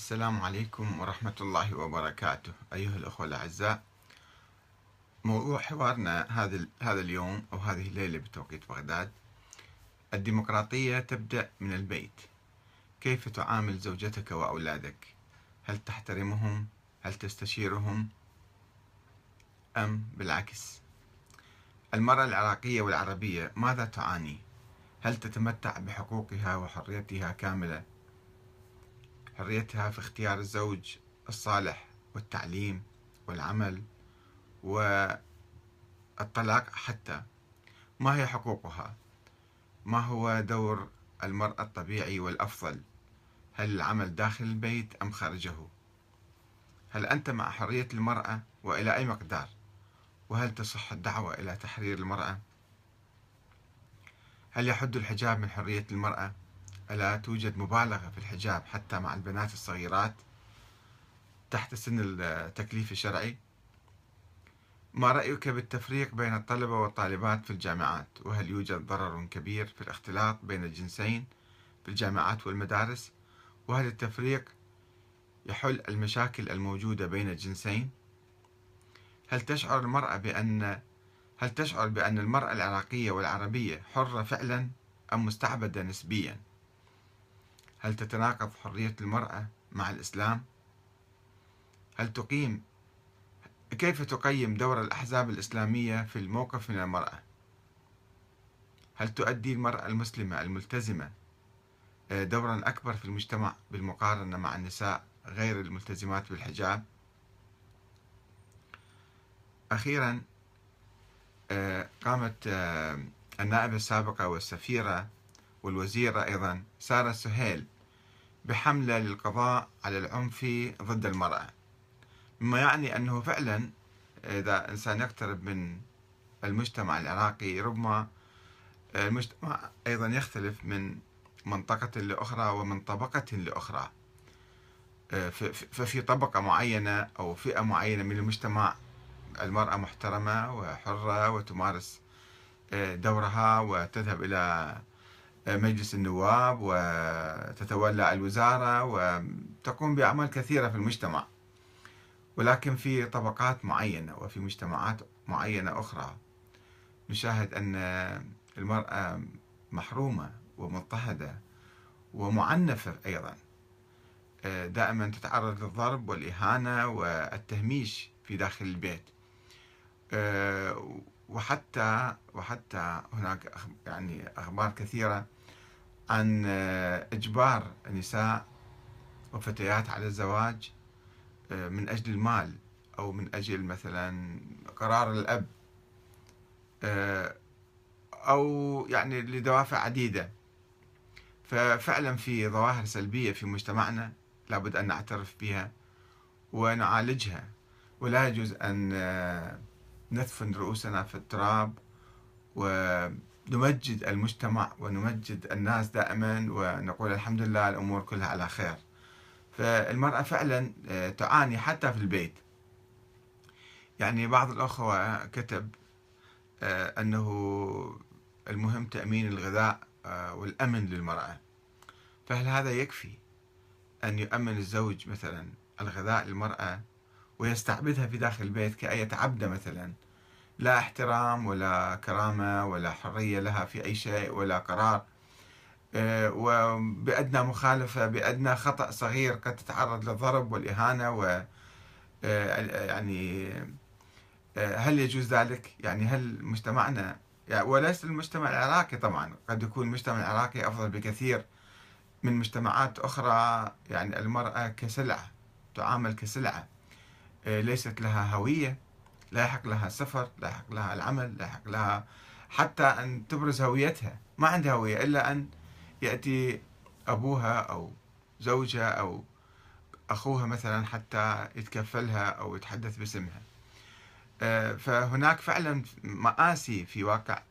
السلام عليكم ورحمة الله وبركاته. أيها الأخوة الأعزاء موضوع حوارنا هذا هذا اليوم أو هذه الليلة بتوقيت بغداد الديمقراطية تبدأ من البيت. كيف تعامل زوجتك وأولادك؟ هل تحترمهم؟ هل تستشيرهم؟ أم بالعكس؟ المرأة العراقية والعربية ماذا تعاني؟ هل تتمتع بحقوقها وحريتها كاملة؟ حريتها في اختيار الزوج الصالح والتعليم والعمل والطلاق حتى. ما هي حقوقها؟ ما هو دور المرأة الطبيعي والأفضل؟ هل العمل داخل البيت أم خارجه؟ هل أنت مع حرية المرأة وإلى أي مقدار؟ وهل تصح الدعوة إلى تحرير المرأة؟ هل يحد الحجاب من حرية المرأة؟ ألا توجد مبالغة في الحجاب حتى مع البنات الصغيرات تحت سن التكليف الشرعي؟ ما رأيك بالتفريق بين الطلبة والطالبات في الجامعات؟ وهل يوجد ضرر كبير في الاختلاط بين الجنسين في الجامعات والمدارس؟ وهل التفريق يحل المشاكل الموجودة بين الجنسين؟ هل تشعر المرأة بأن هل تشعر بأن المرأة العراقية والعربية حرة فعلا أم مستعبدة نسبيا؟ هل تتناقض حرية المرأة مع الإسلام؟ هل تقيم كيف تقيم دور الأحزاب الإسلامية في الموقف من المرأة؟ هل تؤدي المرأة المسلمة الملتزمة آه، دورا أكبر في المجتمع بالمقارنة مع النساء غير الملتزمات بالحجاب؟ أخيرا آه، قامت آه، النائبة السابقة والسفيرة والوزيرة أيضا سارة سهيل بحملة للقضاء على العنف ضد المرأة. مما يعني أنه فعلا إذا إنسان يقترب من المجتمع العراقي ربما المجتمع أيضا يختلف من منطقة لأخرى ومن طبقة لأخرى. ففي طبقة معينة أو فئة معينة من المجتمع المرأة محترمة وحرة وتمارس دورها وتذهب إلى مجلس النواب وتتولى الوزارة وتقوم بأعمال كثيرة في المجتمع. ولكن في طبقات معينة وفي مجتمعات معينة أخرى. نشاهد أن المرأة محرومة ومضطهدة ومعنفة أيضا. دائما تتعرض للضرب والإهانة والتهميش في داخل البيت. وحتى وحتى هناك يعني أخبار كثيرة عن إجبار النساء وفتيات على الزواج من أجل المال أو من أجل مثلا قرار الأب أو يعني لدوافع عديدة. ففعلا في ظواهر سلبية في مجتمعنا لابد أن نعترف بها ونعالجها. ولا يجوز أن ندفن رؤوسنا في التراب ونمجد المجتمع ونمجد الناس دائما ونقول الحمد لله الأمور كلها على خير. فالمرأة فعلا آه، تعاني حتى في البيت. يعني بعض الأخوة كتب آه، أنه المهم تأمين الغذاء آه، والأمن للمرأة. فهل هذا يكفي أن يؤمن الزوج مثلا الغذاء للمرأة ويستعبدها في داخل البيت كأية عبدة مثلا؟ لا احترام ولا كرامة ولا حرية لها في أي شيء ولا قرار. آه، وبأدنى مخالفة بأدنى خطأ صغير قد تتعرض للضرب والإهانة و آه، يعني آه، هل يجوز ذلك؟ يعني هل مجتمعنا يعني وليس المجتمع العراقي طبعا قد يكون المجتمع العراقي أفضل بكثير من مجتمعات أخرى. يعني المرأة كسلعة تعامل كسلعة ليست لها هوية. لا يحق لها السفر لا يحق لها العمل لا يحق لها حتى أن تبرز هويتها. ما عندها هوية إلا أن يأتي أبوها أو زوجها أو أخوها مثلا حتى يتكفلها أو يتحدث باسمها. آه، فهناك فعلا مآسي في واقع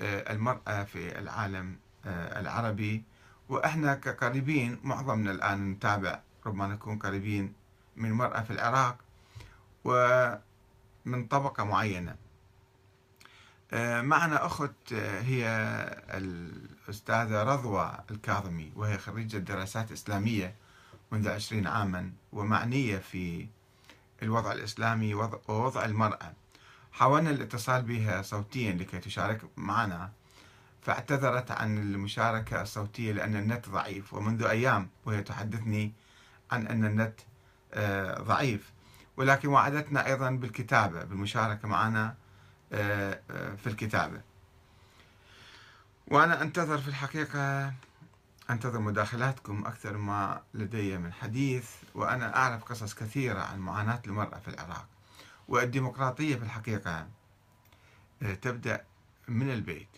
آه، المرأة في العالم العربي. وإحنا كقريبين معظمنا الآن نتابع ربما نكون قريبين من مرأة في العراق. ومن طبقة معينة. آه، معنا أخت آه، هي الأستاذة رضوى الكاظمي وهي خريجة دراسات إسلامية منذ عشرين عاما ومعنية في الوضع الإسلامي ووضع المرأة. حاولنا الاتصال بها صوتيا لكي تشارك معنا فاعتذرت عن المشاركة الصوتية لأن النت ضعيف ومنذ أيام وهي تحدثني عن أن النت آه، ضعيف. ولكن وعدتنا أيضا بالكتابة بالمشاركة معنا آه، آه، في الكتابة. وأنا أنتظر في الحقيقة أنتظر مداخلاتكم أكثر ما لدي من حديث وأنا أعرف قصص كثيرة عن معاناة المرأة في العراق. والديمقراطية في الحقيقة تبدأ من البيت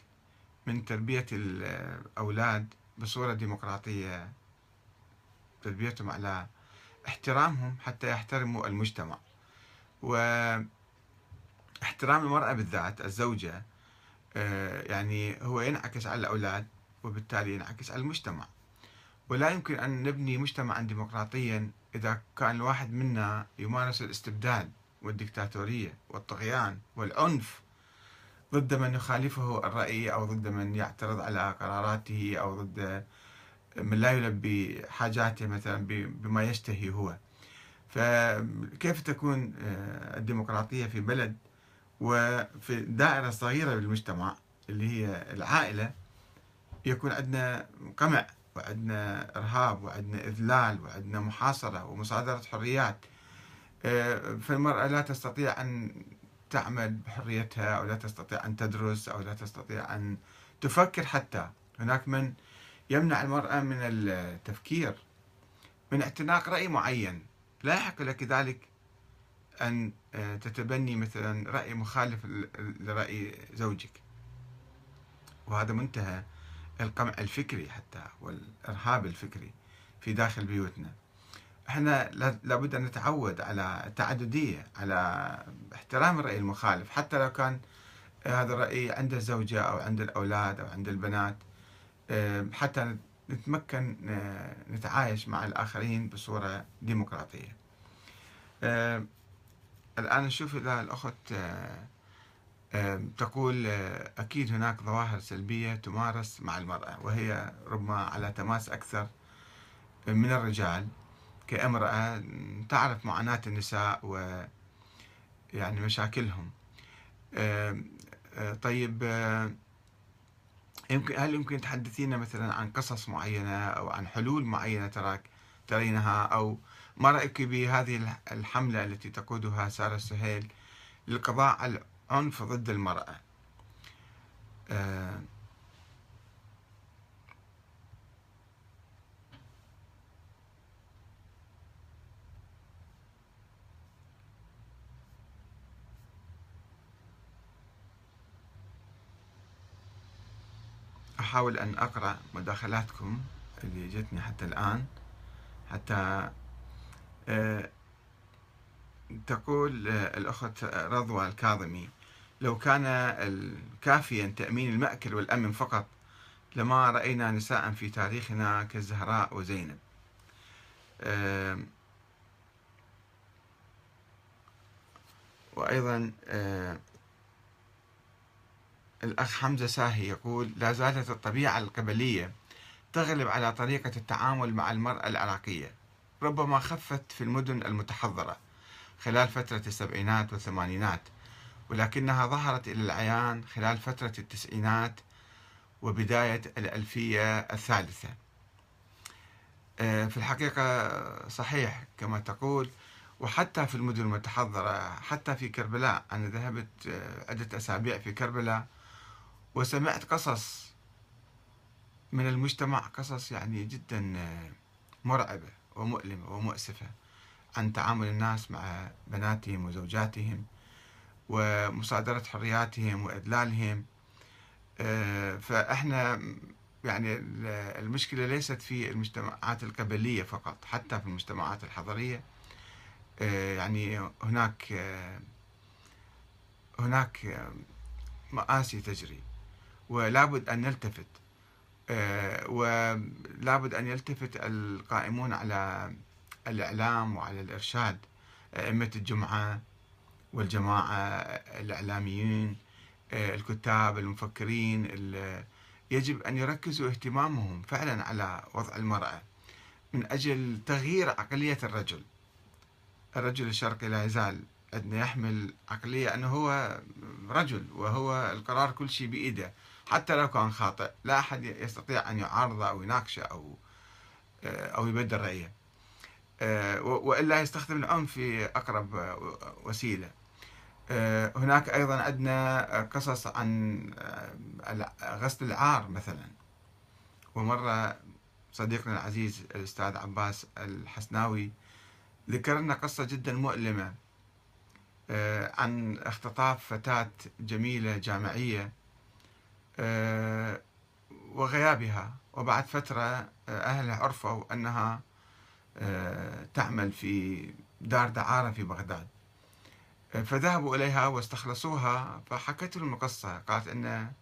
من تربية الأولاد بصورة ديمقراطية تربيتهم على احترامهم حتى يحترموا المجتمع. واحترام المرأة بالذات الزوجة آه، يعني هو ينعكس على الأولاد وبالتالي ينعكس على المجتمع. ولا يمكن أن نبني مجتمعا ديمقراطيا إذا كان الواحد منا يمارس الاستبداد والدكتاتورية والطغيان والعنف ضد من يخالفه الرأي أو ضد من يعترض على قراراته أو ضد من لا يلبي حاجاته مثلا بما يشتهي هو. فكيف تكون آه، الديمقراطية في بلد وفي دائرة صغيرة بالمجتمع اللي هي العائلة يكون عندنا قمع وعندنا إرهاب وعندنا إذلال وعندنا محاصرة ومصادرة حريات آه، فالمرأة لا تستطيع أن تعمل بحريتها أو لا تستطيع أن تدرس أو لا تستطيع أن تفكر حتى. هناك من يمنع المرأة من التفكير من اعتناق رأي معين. لا يحق لك ذلك أن آه، تتبني مثلا رأي مخالف لرأي زوجك. وهذا منتهى القمع الفكري حتى والإرهاب الفكري في داخل بيوتنا. إحنا لابد أن نتعود على التعددية على احترام الرأي المخالف. حتى لو كان هذا الرأي عند الزوجة أو عند الأولاد أو عند البنات حتى نتمكن نتعايش مع الآخرين بصورة ديمقراطية. الآن نشوف إلى الأخت تقول أكيد هناك ظواهر سلبية تمارس مع المرأة وهي ربما على تماس أكثر من الرجال كامرأة تعرف معاناة النساء و يعني مشاكلهم طيب يمكن هل يمكن تحدثينا مثلا عن قصص معينة أو عن حلول معينة تراك ترينها؟ أو ما رأيك بهذه الحملة التي تقودها سارة سهيل للقضاء على العنف ضد المرأة؟ أحاول أن أقرأ مداخلاتكم اللي جتني حتى الآن. حتى آه، تقول آه، الأخت رضوى الكاظمي لو كان كافيا تأمين المأكل والأمن فقط لما رأينا نساء في تاريخنا كالزهراء وزينب. آه، وأيضا الأخ حمزة ساهي يقول لا زالت الطبيعة القبلية تغلب على طريقة التعامل مع المرأة العراقية ربما خفت في المدن المتحضرة خلال فترة السبعينات والثمانينات ولكنها ظهرت إلى العيان خلال فترة التسعينات وبداية الألفية الثالثة. آه، في الحقيقة صحيح كما تقول وحتى في المدن المتحضرة حتى في كربلاء أنا ذهبت آه، عدة أسابيع في كربلاء وسمعت قصص من المجتمع قصص يعني جدا مرعبة ومؤلمة ومؤسفة عن تعامل الناس مع بناتهم وزوجاتهم ومصادرة حرياتهم وإذلالهم آه، فإحنا يعني المشكلة ليست في المجتمعات القبلية فقط حتى في المجتمعات الحضرية. آه، يعني هناك آه، هناك مآسي تجري. ولابد أن نلتفت آه، ولابد أن يلتفت القائمون على الإعلام وعلى الإرشاد أئمة الجمعة والجماعة الإعلاميين آه، الكتاب المفكرين يجب أن يركزوا اهتمامهم فعلا على وضع المرأة من أجل تغيير عقلية الرجل. الرجل الشرقي لا يزال أن يحمل عقلية أنه هو رجل وهو القرار كل شيء بإيده. حتى لو كان خاطئ لا أحد يستطيع أن يعارضه أو يناقشه أو أو يبدل رأيه. وإلا يستخدم العنف في أقرب وسيلة. هناك أيضا عندنا قصص عن غسل العار مثلا. ومرة صديقنا العزيز الأستاذ عباس الحسناوي ذكر لنا قصة جدا مؤلمة آه، عن اختطاف فتاة جميلة جامعية آه، وغيابها. وبعد فترة آه، أهلها عرفوا أنها تعمل في دار دعارة في بغداد. فذهبوا إليها واستخلصوها فحكت لهم القصة. قالت أن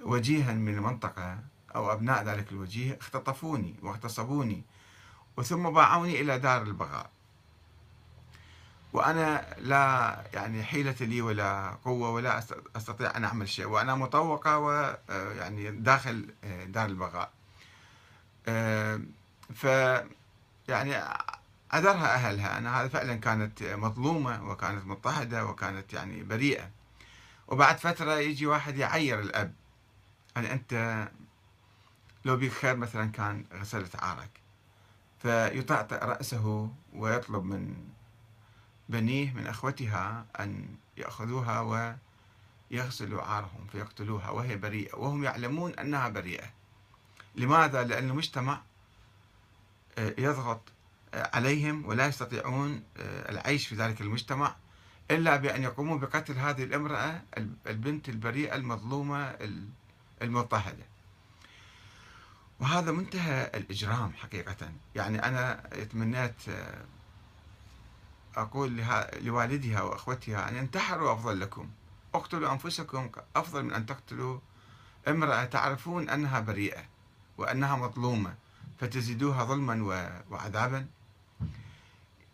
وجيها من المنطقة أو أبناء ذلك الوجيه اختطفوني واغتصبوني وثم باعوني إلى دار البغاء. وأنا لا يعني حيلة لي ولا قوة ولا أستطيع أن أعمل شيء وأنا مطوقة ويعني داخل آه، دار البغاء. آه، ف يعني عذرها أهلها. أن هذا فعلا كانت مظلومة وكانت مضطهدة وكانت يعني بريئة. وبعد فترة يجي واحد يعير الأب. يعني أنت لو بيك خير مثلا كان غسلت عارك. فيطأطئ رأسه ويطلب من بنيه من أخوتها أن يأخذوها ويغسلوا عارهم فيقتلوها وهي بريئة وهم يعلمون أنها بريئة. لماذا؟ لأن المجتمع آه، يضغط آه، عليهم ولا يستطيعون آه، العيش في ذلك المجتمع إلا بأن يقوموا بقتل هذه الامرأة البنت البريئة المظلومة المضطهدة. وهذا منتهى الإجرام حقيقة. يعني أنا تمنيت أقول لوالدها وأخوتها أن انتحروا أفضل لكم. اقتلوا أنفسكم أفضل من أن تقتلوا امرأة. تعرفون أنها بريئة وأنها مظلومة فتزيدوها ظلما وعذابا.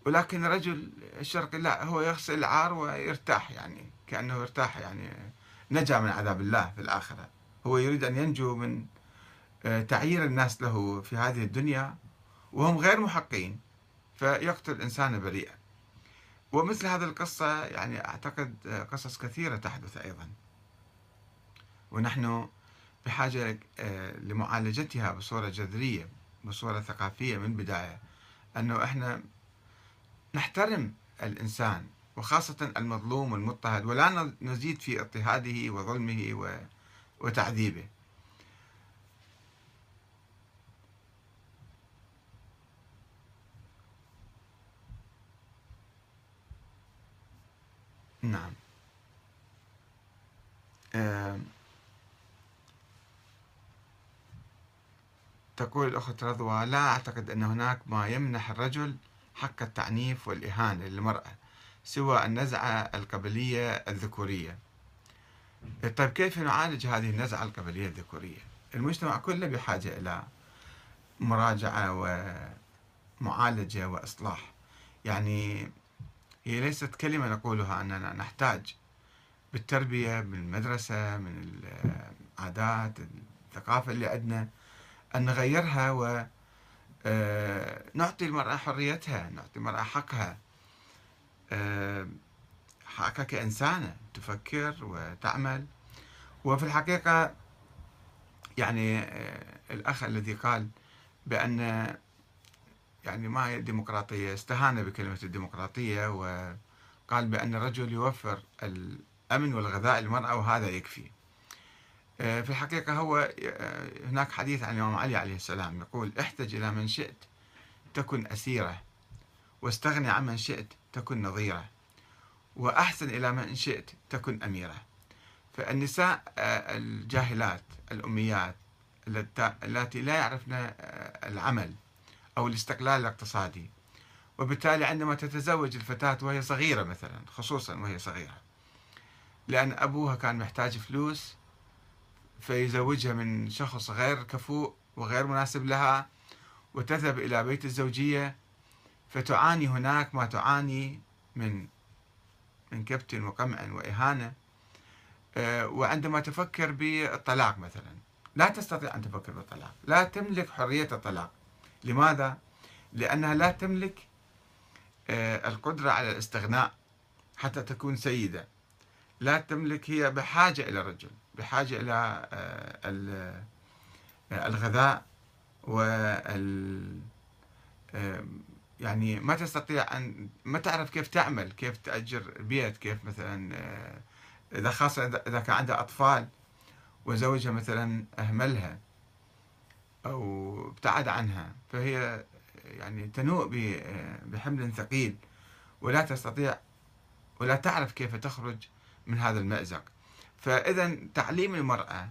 ولكن الرجل الشرقي لا هو يغسل العار ويرتاح يعني كأنه يرتاح يعني نجا من عذاب الله في الآخرة. هو يريد أن ينجو من آه، تعيير الناس له في هذه الدنيا وهم غير محقين. فيقتل إنسانا بريئا ومثل هذه القصة يعني أعتقد قصص كثيرة تحدث أيضا. ونحن بحاجة آه، لمعالجتها بصورة جذرية بصورة ثقافية من البداية أنه إحنا نحترم الإنسان وخاصة المظلوم والمضطهد ولا نزيد في اضطهاده وظلمه وتعذيبه. نعم. تقول الأخت رضوى لا أعتقد أن هناك ما يمنح الرجل حق التعنيف والإهانة للمرأة سوى النزعة القبلية الذكورية. طيب كيف نعالج هذه النزعة القبلية الذكورية؟ المجتمع كله بحاجة إلى مراجعة ومعالجة وإصلاح. يعني هي ليست كلمة نقولها أننا نحتاج بالتربية بالمدرسة من العادات الثقافة اللي عندنا أن نغيرها ونعطي آه، المرأة حريتها نعطي المرأة حقها. آه، حقها كإنسانة تفكر وتعمل. وفي الحقيقة يعني آه، الأخ الذي قال بأن يعني ما هي الديمقراطية استهان بكلمة الديمقراطية وقال بأن الرجل يوفر الأمن والغذاء للمرأة وهذا يكفي. آه، في الحقيقة هو آه، هناك حديث عن الإمام علي عليه السلام يقول احتج إلى من شئت تكن أسيرة واستغني عن من شئت تكن نظيرة وأحسن إلى من شئت تكن أميرة. فالنساء آه، الجاهلات الأميات التي لا يعرفن العمل أو الاستقلال الاقتصادي. وبالتالي عندما تتزوج الفتاة وهي صغيرة مثلا خصوصا وهي صغيرة لأن أبوها كان محتاج فلوس فيزوجها من شخص غير كفؤ وغير مناسب لها وتذهب إلى بيت الزوجية فتعاني هناك ما تعاني من من كبت وقمع وإهانة. آه، وعندما تفكر بالطلاق مثلا لا تستطيع أن تفكر بالطلاق لا تملك حرية الطلاق. لماذا؟ لأنها لا تملك آه، القدرة على الاستغناء حتى تكون سيدة لا تملك هي بحاجة إلى الرجل بحاجة إلى آه، الغذاء وال يعني ما تستطيع أن ما تعرف كيف تعمل كيف تأجر بيت كيف مثلا إذا خاصة إذا كان عندها أطفال وزوجها مثلا أهملها أو ابتعد عنها. فهي يعني تنوء بحمل ثقيل ولا تستطيع ولا تعرف كيف تخرج من هذا المأزق. فإذا تعليم المرأة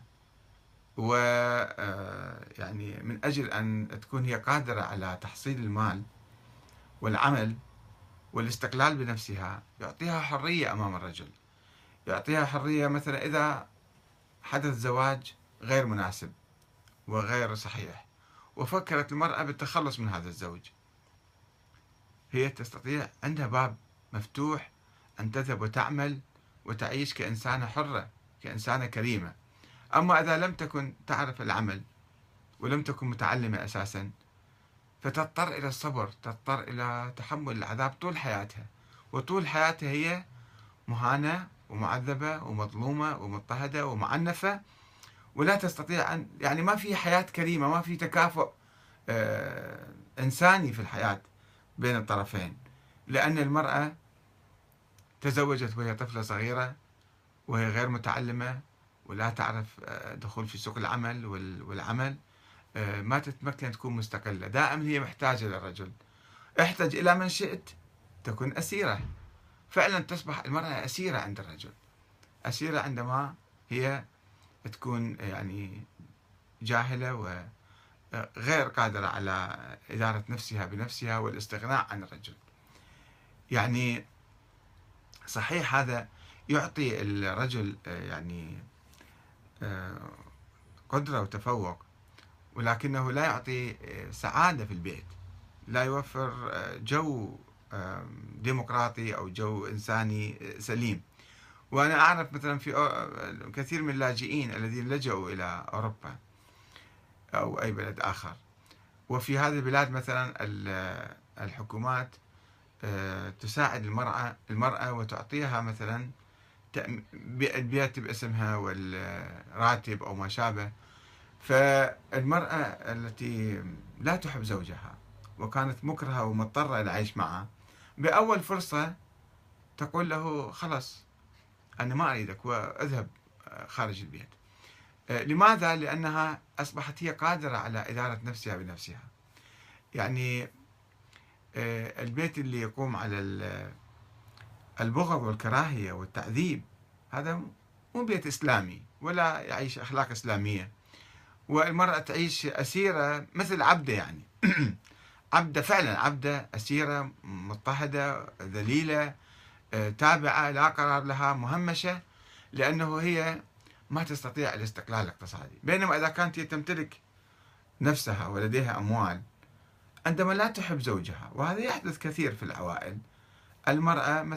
و آه، يعني من أجل أن تكون هي قادرة على تحصيل المال والعمل والاستقلال بنفسها يعطيها حرية أمام الرجل. يعطيها حرية مثلا إذا حدث زواج غير مناسب. وغير صحيح. وفكرت المرأة بالتخلص من هذا الزوج. هي تستطيع عندها باب مفتوح أن تذهب وتعمل وتعيش كإنسانة حرة كإنسانة كريمة. أما إذا لم تكن تعرف العمل ولم تكن متعلمة أساسا فتضطر إلى الصبر تضطر إلى تحمل العذاب طول حياتها. وطول حياتها هي مهانة ومعذبة ومظلومة ومضطهدة ومعنفة ولا تستطيع أن يعني ما في حياة كريمة ما في تكافؤ آه إنساني في الحياة بين الطرفين. لأن المرأة تزوجت وهي طفلة صغيرة وهي غير متعلمة ولا تعرف آه، دخول في سوق العمل والعمل آه، ما تتمكن تكون مستقلة. دائما هي محتاجة للرجل. احتج إلى من شئت تكون أسيرة. فعلا تصبح المرأة أسيرة عند الرجل. أسيرة عندما هي تكون يعني جاهلة وغير قادرة على إدارة نفسها بنفسها والاستغناء عن الرجل. يعني صحيح هذا يعطي الرجل يعني قدرة وتفوق ولكنه لا يعطي سعادة في البيت. لا يوفر جو ديمقراطي أو جو إنساني سليم. وأنا أعرف مثلا في كثير من اللاجئين الذين لجأوا إلى أوروبا أو أي بلد آخر. وفي هذه البلاد مثلا الحكومات آه، تساعد المرأة المرأة وتعطيها مثلا البيت باسمها والراتب أو ما شابه. فالمرأة التي لا تحب زوجها وكانت مكرهة ومضطرة للعيش معه بأول فرصة تقول له خلاص أنا ما أريدك وأذهب خارج البيت. آه، لماذا؟ لأنها أصبحت هي قادرة على إدارة نفسها بنفسها. يعني آه، البيت اللي يقوم على البغض والكراهية والتعذيب هذا مو بيت إسلامي ولا يعيش أخلاق إسلامية. والمرأة تعيش أسيرة مثل عبدة يعني. عبدة فعلا عبدة أسيرة مضطهدة ذليلة آه، تابعة لا قرار لها مهمشة لأنه هي ما تستطيع الاستقلال الاقتصادي. بينما إذا كانت هي تمتلك نفسها ولديها أموال عندما لا تحب زوجها وهذا يحدث كثير في العوائل المرأة مثلا